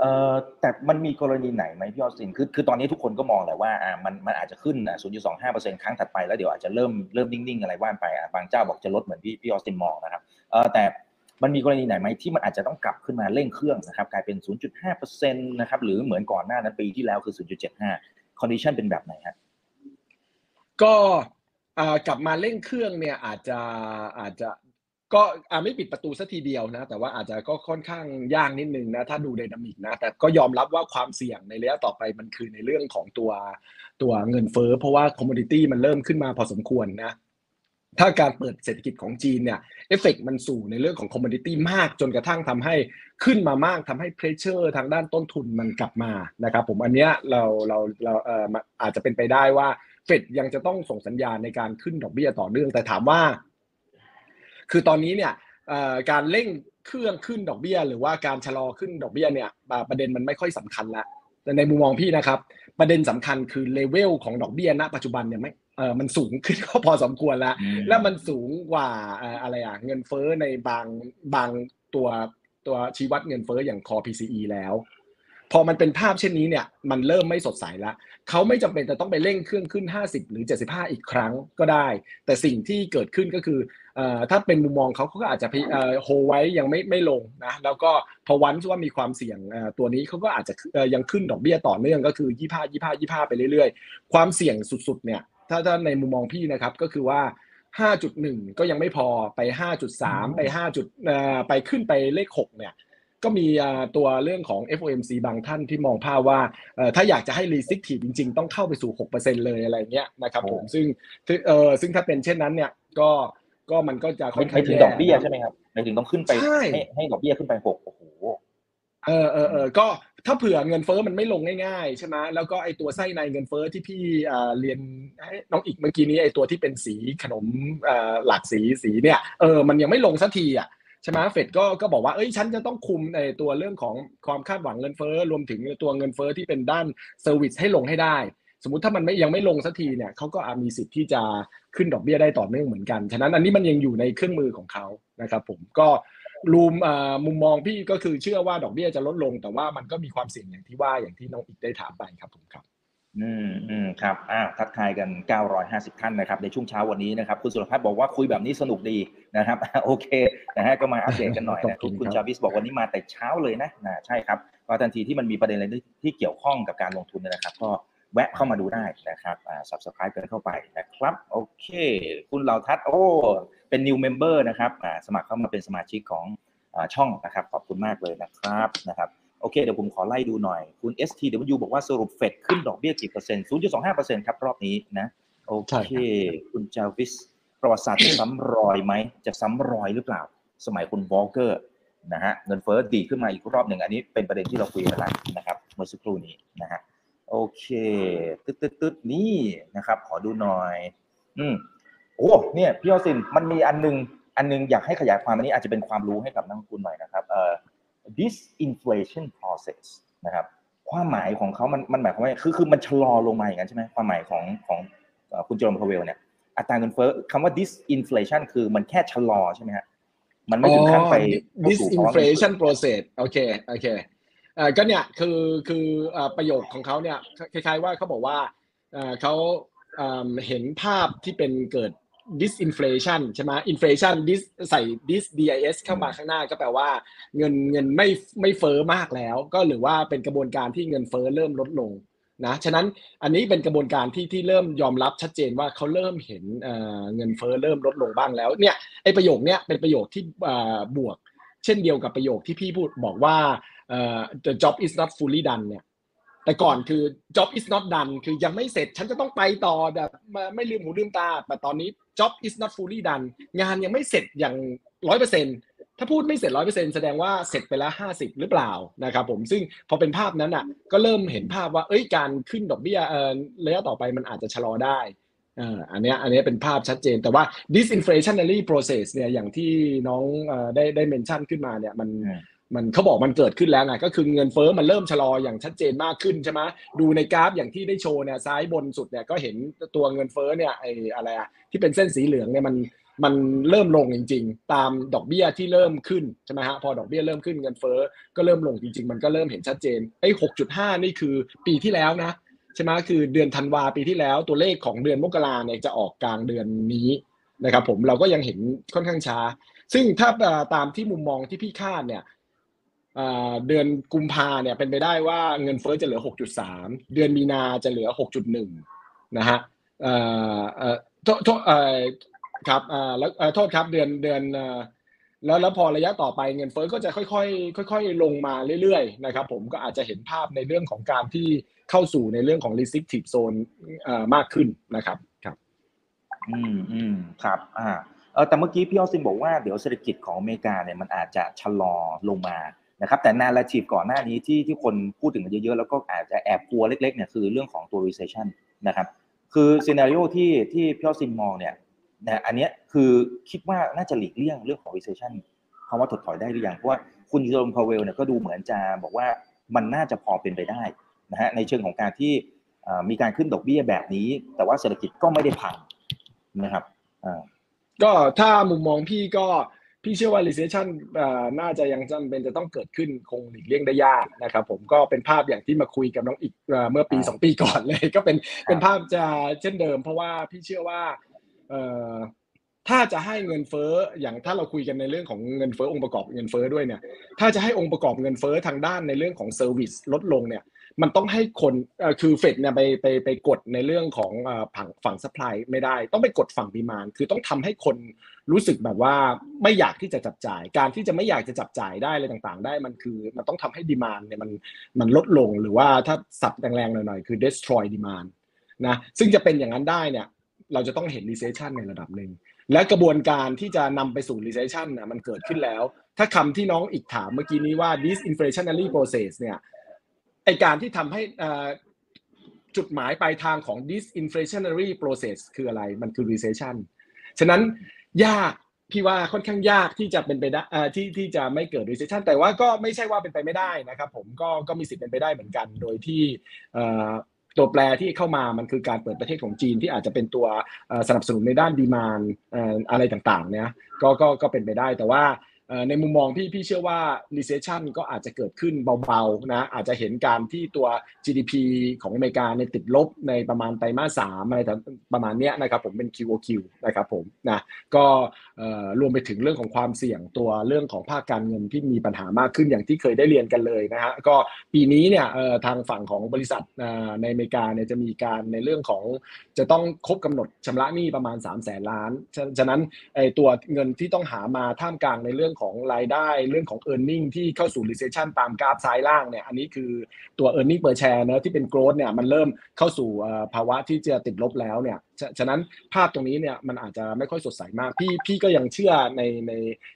เอ่อแต่มันมีกรณีไหนไหมพี่ออสตินคือคือตอนนี้ทุกคนก็มองแหละว่าอ่ามันมันอาจจะขึ้นอะ0.25%ครั้งถัดไปแล้วเดี๋ยวอาจจะเริ่มเริ่มนิ่งๆอะไรว่านไปอะบางเจ้าบอกจะลดเหมือนพี่พี่ออสตินมองนะครับเอ่อแต่มันมีกรณีไหนไหมที่มันอาจจะต้องกลับขึ้นมาเร่งเครื่องนะครับกลายเป็น 0.5%นะครับหรือเหมือนก่อนหน้านั้นปีที่แล้วคือ 0.75 condition เป็นแบบไหนฮะก็กลับมาเร่งเครื่องเนี่ยอาจจะอาจจะ ก็อาไม่ปิดประตูซะทีเดียวนะ แต่ว่าอาจจะก็ค่อนข้างยากนิดนึงนะ ถ้าดู dynamic นะ แต่ก็ยอมรับว่าความเสี่ยงในระยะต่อไปมันคือในเรื่องของตัวตัวเงินเฟ้อเพราะว่า commodity มันเริ่มขึ้นมาพอสมควรนะถ้าการเปิดเศรษฐกิจของจีนเนี่ยเอฟเฟกมันสู่ในเรื่องของ commodity มากจนกระทั่งทำให้ขึ้นมามากทำให้เพรสเชอร์ทางด้านต้นทุนมันกลับมานะครับผมอันเนี้ยเราเราเราเอ่ออาจจะเป็นไปได้ว่าเฟดยังจะต้องส่งสัญญาณในการขึ้นดอกเบี้ยต่อเนื่องแต่ถามว่า คือตอนนี้เนี่ยการเร่งเครื่องขึ้นดอกเบี้ย หรือว่าการชะลอขึ้นดอกเบี้ยเนี่ยประเด็นมันไม่ค่อยสำคัญละแต่ในมุมมองพี่นะครับ ประเด็นสำคัญคือเลเวลของดอกเบี้ยณปัจจุบันเนี่ยไม่เออมันสูงขึ้นก็พอสมควรแล้ว และมันสูงกว่าอะไรอะเงินเฟ้อในบางบางตัวตัวชี้วัดเงินเฟ้ออย่างคอ PCE แล้ว พอมันเป็นภาพเช่นนี้เนี่ย มันเริ่มไม่สดใสแล้วเขาไม่จำเป็นจะต้องไปเร่งเครื่องขึ้น 50 หรือ 75 อีกครั้งก็ได้ แต่สิ่งที่เกิดขึ้นก็คือ ถ้าเป็นมุมมองเขาเขาก็อาจจะโฮไว้ยังไม่ไม่ลงนะแล้วก็พอวันที่ว่ามีความเสี่ยงตัวนี้เขาก็อาจจะยังขึ้นดอกเบี้ยต่อเนื่องก็คือ25 25 25ไปเรื่อยๆ ความเสี่ยงสุดๆเนี่ยถ้าถ้าในมุมมองพี่นะครับก็คือว่า 5.1 ก็ยังไม่พอไป 5.3 ไป5จุดไปขึ้นไปเลข 6 เนี่ยก็มีตัวเรื่องของ FOMC บางท่านที่มองภาพว่าถ้าอยากจะให้ restrictive จริง ๆ ต้องเข้าไปสู่ 6%เลยอะไรเงี้ยนะครับผมซึ่งเออซึ่งถ้าเป็นเช่นนั้นเนี่ยก็ ก็มันก็จะค่อนข้างถึงดอกเบี้ยใช่ไหมครับไม่ถึงต้องขึ้นไปให้ให้ดอกเบี้ยขึ้นไปหกโอ้โหเออเออเออก็ถ้าเผื่อเงินเฟ้อมันไม่ลงง่ายๆใช่ไหมแล้วก็ไอตัวไส้ในเงินเฟ้อที่พี่เรียนน้องอีกเมื่อกี้นี้ไอตัวที่เป็นสีขนมหลากสีสีเนี่ยเออมันยังไม่ลงสักทีอะช่ไหมเฟดก็ก็บอกว่าเอ้ยฉันจะต้องคุมในตัวเรื่องของความคาดหวังเงินเฟ้อรวมถึงตัวเงินเฟ้อที่เป็นด้านเซอร์วิสให้ลงให้ได้ สมมุติถ้ามันไม่ยังไม่ลงสักทีเนี่ยเขาก็อาจมีสิทธิ์ที่จะขึ้นดอกเบี้ยได้ต่อเนื่องเหมือนกัน ฉะนั้นอันนี้มันยังอยู่ในเครื่องมือของเขานะครับผมก็รูมมุมมองพี่ก็คือเชื่อว่าดอกเบี้ยจะลดลง แต่ว่ามันก็มีความเสี่ยงอย่างที่ว่าอย่างที่น้องอีกได้ถามไปครับผมครับอืมอืมครับอ่าทักทายกัน 950 ท่านนะครับ ในช่วงเช้าวันนี้นะครับ คุณสุรพัฒน์บอกว่าคุยแบบนี้สนุกดีนะครับ โอเคนะฮะก็มาอัปเดตกันหน่อยนะคุณจาวิสบอกวันนี้มาแต่เช้าเลยนะนะใช่ครับก็ทันทีที่มันมีประเด็นอะไรที่เกี่ยวข้องกับการลงทุนนะครับ ก็ แวะเข้ามาดูได้นะครับอ่า subscribe กันเข้าไปนะครับ โอเค คุณเหล่าทัศโอ้ เป็น new member นะครับอ่าสมัครเข้ามาเป็นสมาชิกของช่องนะครับ ขอบคุณมากเลยนะครับนะครับโอเค เดี๋ยวผมขอไล่ดูหน่อย คุณ STW บอกว่าสรุปเฟดขึ้นดอกเบี้ยกี่เปอร์เซ็นต์0.25%ครับ รอบนี้นะ โอเค คุณจาวิสประวัติศาสตร์จะซ้ำรอยไหม จะซ้ำรอยหรือเปล่า สมัยคุณวอลเกอร์นะฮะเงินเฟ้อดีขึ้นมาอีกรอบหนึ่งอันนี้เป็นประเด็นที่เราคุยกันแล้วนะครับ เมื่อสักครู่นี้นะฮะ โอเค ตึ๊ดตึ๊ดตึ๊ดนี่นะครับ ขอดูหน่อย อืมโอ้เนี่ยพี่ออสินมันมีอันนึง อันนึงอยากให้ขยายความอันนี้อาจจะเป็นความรู้ให้กับนักคุณหน่อยนะครับเอ่อ disinflation process นะครับ ความหมายของเขามันมันหมายความว่าคือคือมันชะลอลงมาอย่างนั้นใช่ไหมความหมายของของคุณโจมพาเวลเนี่ยอัตราเงินเฟ้อคำว่า disinflation คือมันแค่ชะลอใช่ไหมฮะมันไม่ถึงขั้นไป disinflation process โอเคโอเคอ่า ก็เนี่ยคือคือประโยคของเขาเนี่ยคล้ายๆว่าเขาบอกว่าเขาเห็นภาพที่เป็นเกิด disinflation ใช่ไหม inflation dis ใส่ dis dis เข้ามาข้างหน้าก็แปลว่าเงินเงินไม่ไม่เฟอ้อมากแล้ว ก็หรือว่าเป็นกระบวนการที่เงินเฟอ้อเริ่มลดลงนะฉะนั้นอันนี้เป็นกระบวนการที่ที่เริ่มยอมรับชัดเจนว่าเขาเริ่มเห็นเงินเฟอ้อเริ่มลดลงบ้างแล้วเนี่ยไอประโยคเนี้ยเป็นประโยคที่บวก เช่นเดียวกับประโยคที่พี่พูดบอกว่า the job is not fully done เนี่ยแต่ก่อนคือ job is not done คือยังไม่เสร็จ ฉันจะต้องไปต่อแบบไม่ลืมหูลืมตา แต่ตอนนี้ job is not fully done งานยังไม่เสร็จอย่างร้อยเปอร์เซ็นถ้าพูดไม่เสร็จร้อยเปอร์เซ็นแสดงว่าเสร็จไปแล้วห้าสิบหรือเปล่านะครับผมซึ่งพอเป็นภาพนั้นอะก็เริ่มเห็นภาพว่าเอ้ยการขึ้นดอกเบี้ยเออระยะต่อไปมันอาจจะชะลอได้อันนี้อันนี้เป็นภาพชัดเจนแต่ว่า disinflationary process เนี่ยอย่างที่น้องได้ได้เมนชั่นขึ้นมาเนี่ยมัน มันเขาบอกมันเกิดขึ้นแล้วไงก็คือเงินเฟ้อมันเริ่มชะลออย่างชัดเจนมากขึ้นใช่ไหมดูในกราฟอย่างที่ได้โชว์เนี่ยซ้ายบนสุดเนี่ยก็เห็นตัวเงินเฟ้อเนี่ยไอ้อะไรอะที่เป็นเส้นสีเหลืองเนี่ยมันมันเริ่มลงจริง ๆ ตามดอกเบี้ยที่เริ่มขึ้นใช่ไหมฮะพอดอกเบี้ยเริ่มขึ้นเงินเฟ้อก็เริ่มลงจริง ๆ มันก็เริ่มเห็นชัดเจนไอ้หกจุดห้านี่คือปีที่แล้วนะใช่ไหมคือเดือนธันวาปีที่แล้วตัวเลขของเดือนมกราเนี่ยจะออกกลางเดือนนี้นะครับผมเราก็ยังเห็นค่อนข้างช้า ซึ่งถ้าตามที่มุมมองที่พี่คาดเนี่ย เดือนกุมภาเนี่ยเป็นไปได้ว่าเงินเฟ้อจะเหลือ 6.3 เดือนมีนาจะเหลือ 6.1 นะฮะโทษโทษครับแล้วโทษครับเดือนเดือนแล้วแล้วพอระยะต่อไปเงินเฟ้อก็จะค่อยๆค่อย ๆ ลงมาเรื่อยๆนะครับผมก็อาจจะเห็นภาพในเรื่องของการที่เข้าสู่ในเรื่องของ restrictive zone มากขึ้นนะครับครับอืมอืมครับอ่าเออแต่เมื่อกี้พี่ออซินบอกว่าเดี๋ยวเศรษฐกิจของอเมริกาเนี่ยมันอาจจะชะลอลงมา นะครับแต่ narrative ก่อนหน้านี้ที่ที่คนพูดถึงกันเยอะๆ แล้วก็อาจจะแอบกลัวเล็กๆเนี่ยคือเรื่องของตัว recession นะครับคือ scenario ที่ที่พี่ออซินมองเนี่ยนะอันนี้คือคิดว่าน่าจะหลีกเลี่ยงเรื่องของ recession คำว่าถดถอยได้หรือยังเพราะว่าคุณโจมพาวเวลเนี่ยก็ดูเหมือนจะบอกว่ามันน่าจะพอเป็นไปได้นะฮะในเชิงของการที่มีการขึ้นดอกเบี้ยแบบนี้ แต่ว่าเศรษฐกิจก็ไม่ได้พังนะครับก็ถ้ามุมมองพี่ก็ พี่เชื่อว่า recession น่าจะยังจำเป็นจะต้องเกิดขึ้นคงหลีกเลี่ยงได้ยากนะครับ ผมก็เป็นภาพอย่างที่มาคุยกับน้องอีกเมื่อปีสองปีก่อนเลย ก็เป็นเป็นภาพจะเช่นเดิม เพราะว่าพี่เชื่อว่าถ้าจะให้เงินเฟ้ออย่างถ้าเราคุยกันในเรื่องของเงินเฟ้อองค์ประกอบเงินเฟ้อด้วยเนี่ย ถ้าจะให้องค์ประกอบเงินเฟ้อทางด้านในเรื่องของ service ลดลงเนี่ย มันต้องให้คนคือเฟดเนี่ยไปไปไปกดในเรื่องของฝั่งฝั่ง supply ไม่ได้ ต้องไปกดฝั่ง demand คือต้องทำให้คนรู้สึกแบบว่าไม่อยากที่จะจับจ่าย การที่จะไม่อยากจะจับจ่ายได้อะไรต่างๆ ได้มันคือมันต้องทำให้ demand เนี่ยมันมันลดลงหรือว่าถ้าสับแรงๆหน่อยๆคือ destroy demand นะซึ่งจะเป็นอย่างนั้นได้เนี่ยเราจะต้องเห็น recession ในระดับหนึ่งและกระบวนการที่จะนำไปสู่ recession นะมันเกิดขึ้นแล้ว ถ้าคำที่น้องอีกถามเมื่อกี้นี้ว่า disinflationary process เนี่ย ไอการที่ทำให้จุดหมายปลายทางของ disinflationary process คืออะไร มันคือ recession ฉะนั้นยากพี่ว่าค่อนข้างยากที่จะเป็นไปได้ที่ที่จะไม่เกิด recession แต่ว่าก็ไม่ใช่ว่าเป็นไปไม่ได้นะครับ ผมก็ก็มีสิทธิ์เป็นไปได้เหมือนกัน โดยที่ตัวแปรที่เข้ามามันคือการเปิดประเทศของจีนที่อาจจะเป็นตัวสนับสนุนในด้านดีมานอะไรต่างๆเนี่ยก็ก็ก็เป็นไปได้แต่ว่า ในมุมมองพี่พี่เชื่อว่า recession ก็อาจจะเกิดขึ้นเบาๆนะอาจจะเห็นการที่ตัว GDP ของอเมริกาในติดลบในประมาณไตรมาสสามอะไรประมาณนี้นะครับผมเป็น QOQ นะครับผมนะก็รวมไปถึงเรื่องของความเสี่ยงตัวเรื่องของภาคการเงินที่มีปัญหามากขึ้นอย่างที่เคยได้เรียนกันเลยนะฮะก็ปีนี้เนี่ยทางฝั่งของบริษัทในอเมริกาเนี่ยจะมีการในเรื่องของจะต้องครบกำหนดชำระหนี้ประมาณ3 0 0แสนล้านฉะนั้นไอตัวเงินที่ต้องหามาท่ามกลางในเรื่องของรายได้เรื่องของ e a r n i n g ที่เข้าสู่ recession ตามกราฟซ้ายล่างเนี่ยอันนี้คือตัว e a r n i n g per share เนะที่เป็น growth เนี่ยมันเริ่มเข้าสู่ภาวะที่จะติดลบแล้วเนี่ยฉะนั้นภาพตรงนี้เนี่ยมันอาจจะไม่ค่อยสดใสมากพี่พี่ก็ยังเชื่อในใน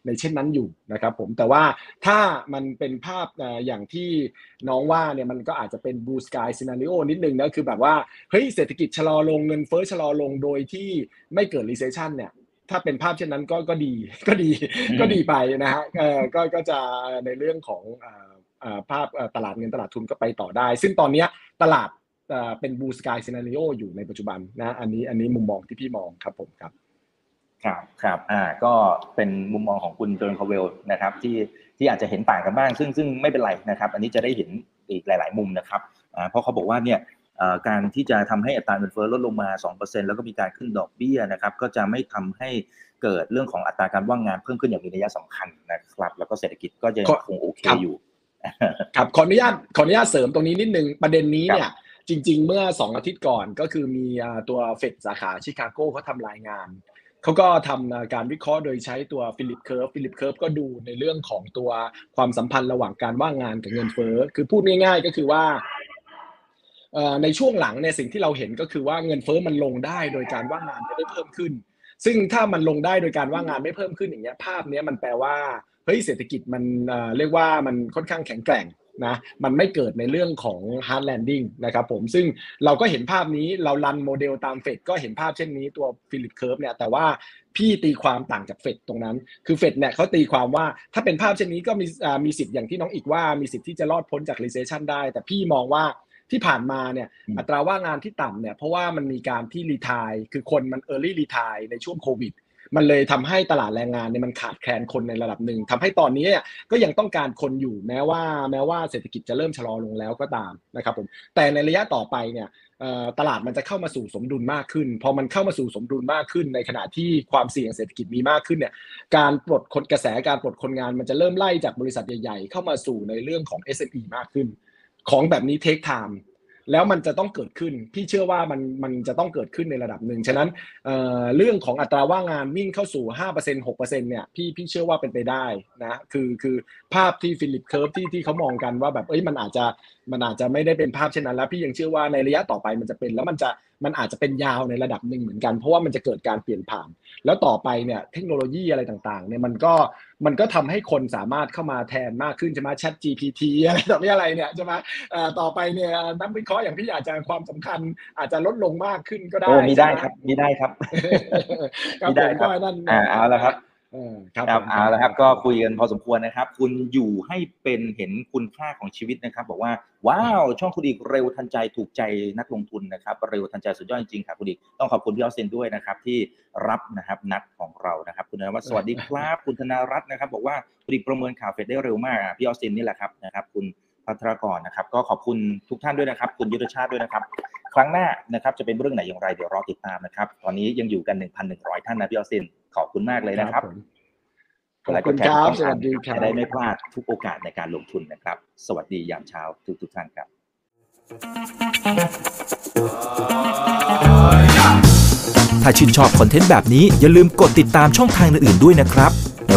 ในเช่นนั้นอยู่นะครับผมแต่ว่าถ้ามันเป็นภาพอย่างที่น้องว่าเนี่ยมันก็อาจจะเป็น blue sky scenario นิดนึงนะคือแบบว่าเฮ้ยเศรษฐกิจชะลอลงเงินเฟ้อชะลอลงโดยที่ไม่เกิด recession เนี่ย ถ้าเป็นภาพเช่นนั้นก็ก็ดีก็ดีก็ดีไปนะฮะก็ก็จะในเรื่องของภาพตลาดเงินตลาดทุนก็ไปต่อได้ ซึ่งตอนนี้ตลาดเป็น blue sky scenario อยู่ในปัจจุบันนะอันนี้อันนี้มุมมองที่พี่มองครับผมครับครับครับอ่าก็เป็นมุมมองของคุณโจนคาเวลนะครับที่ที่อาจจะเห็นต่างกันบ้าง ซึ่งซึ่งไม่เป็นไรนะครับ อันนี้จะได้เห็นอีกหลาย ๆ มุมนะครับอ่าเพราะเขาบอกว่าเนี่ย การที่จะทำให้อัตราเงินเฟ้อลดลงมา 2%แล้วก็มีการขึ้นดอกเบี้ยนะครับก็จะไม่ทำให้เกิดเรื่องของอัตราการว่างงานเพิ่มขึ้นอย่างมีนัยสำคัญนะครับแล้วก็เศรษฐกิจก็จะคงโอเคอยู่ครับขออนุญาตขออนุญาตเสริมตรงนี้นิดนึงประเด็นนี้เนี่ยจจริง ๆ เมื่อสองอาทิตย์ก่อนก็คือมีตัวเฟดสาขาชิคาโกเขาทำรายงานเขาก็ทำการวิเคราะห์โดยใช้ตัว Phillips curve Phillips curve ก็ดูในเรื่องของตัวความสัมพันธ์ระหว่างการว่างงานกับเงินเฟ้อคือพูดง่ายๆ ก็คือว่า ในช่วงหลังเนี่ยสิ่งที่เราเห็นก็คือว่าเงินเฟ้อมันลงได้โดยการว่างงานไม่ได้เพิ่มขึ้น ซึ่งถ้ามันลงได้โดยการว่างงานไม่เพิ่มขึ้นอย่างเงี้ยภาพนี้มันแปลว่าเฮ้ยเศรษฐกิจมันเรียกว่ามันค่อนข้างแข็งแกร่งนะมันไม่เกิดในเรื่องของ hard landing นะครับผมซึ่งเราก็เห็นภาพนี้เรา run โมเดลตามเฟดก็เห็นภาพเช่นนี้ตัว Phillips curve เนี่ยแต่ว่าพี่ตีความต่างจากเฟดตรงนั้น คือเฟดเนี่ยเขาตีความว่าถ้าเป็นภาพเช่นนี้ก็มีมีสิทธิ์อย่างที่น้องอีกว่ามีสิทธิ์ที่จะรอดพ้นจาก recession ได้ แต่พี่มองว่า ที่ผ่านมาเนี่ยอัตราว่างงานที่ต่ำเนี่ยเพราะว่ามันมีการที่รีทายคือคนมัน early retire ในช่วงโควิด มันเลยทำให้ตลาดแรงงานเนี่ยมันขาดแคลนคนในระดับหนึ่งทำให้ตอนนี้ก็ยังต้องการคนอยู่แม้ว่าแม้ว่าเศรษฐกิจจะเริ่มชะลอลงแล้วก็ตามนะครับผมแต่ในระยะต่อไปเนี่ยตลาดมันจะเข้ามาสู่สมดุลมากขึ้น พอมันเข้ามาสู่สมดุลมากขึ้น ในขณะที่ความเสี่ยงเศรษฐกิจมีมากขึ้นเนี่ยการปลดคนกระแสการปลดคนงานมันจะเริ่มไล่จากบริษัทใหญ่ ๆ เข้ามาสู่ในเรื่องของ SME มากขึ้น ของแบบนี้ take time แล้วมันจะต้องเกิดขึ้น พี่เชื่อว่ามันมันจะต้องเกิดขึ้นในระดับหนึ่ง ฉะนั้นเเรื่องของอัตราว่างงานวิ่งเข้าสู่ 5% 6%เนี่ยพี่พี่เชื่อว่าเป็นไปได้นะ คือคือภาพที่ Phillips curve ที่ที่เขามองกันว่าแบบเอ้ยมันอาจจะ มันอาจจะไม่ได้เป็นภาพเช่นนั้นแล้วพี่ยังเชื่อว่าในระยะต่อไปมันจะเป็น แล้วมันจะมันอาจจะเป็นยาวในระดับหนึ่งเหมือนกัน เพราะว่ามันจะเกิดการเปลี่ยนผ่าน แล้วต่อไปเนี่ยเทคโนโลยีอะไรต่างๆเนี่ยมันก็มันก็ทำให้คนสามารถเข้ามาแทนมากขึ้นใช่ไหม Chat GPT อะไรต่อไปอะไรเนี่ยใช่ไหมต่อไปเนี่ยนักวิเคราะห์อย่างพี่อาจจะความสำคัญอาจจะลดลงมากขึ้นก็ได้มีได้ครับมีได้ครับมีได้ครับอ่าเอาละครับ ครับเอาละครับ ก็คุยกันพอสมควรนะครับ คุณอยู่ให้เป็นเห็นคุณค่าของชีวิตนะครับ บอกว่าว้าวช่องคุณอีกเร็วทันใจถูกใจนักลงทุนนะครับ เร็วทันใจสุดยอดจริงๆครับคุณอีกต้องขอบคุณพี่ออสเซนด้วยนะครับ ที่รับนะครับนัดของเรานะครับ คุณนวัฒสวัสดีครับคุณธนารัตน์นะครับ บอกว่าคุณอีกประเมินข่าวเฟดได้เร็วมากพี่ออสเซนนี่แหละครับนะครับ คุณพัทรกรนะครับ ก็ขอบคุณทุกท่านด้วยนะครับ คุณยุทธชาติด้วยนะครับ ครั้งหน้านะครับจะเป็นเรื่องไหนอย่างไรเดี๋ยวรอติดตามนะครับ ตอนนี้ยังอยู่กัน 1,100 ท่านนะพี่ออสเซนขอบคุณมากเลยนะครับขอบคุณครับสวัสดีครับจะได้ไม่พลาดทุกโอกาสในการลงทุนนะครับ สวัสดียามเช้าทุกทุกท่านครับ ถ้าชื่นชอบคอนเทนต์แบบนี้อย่าลืมกดติดตามช่องทางอื่นๆด้วยนะครับไม่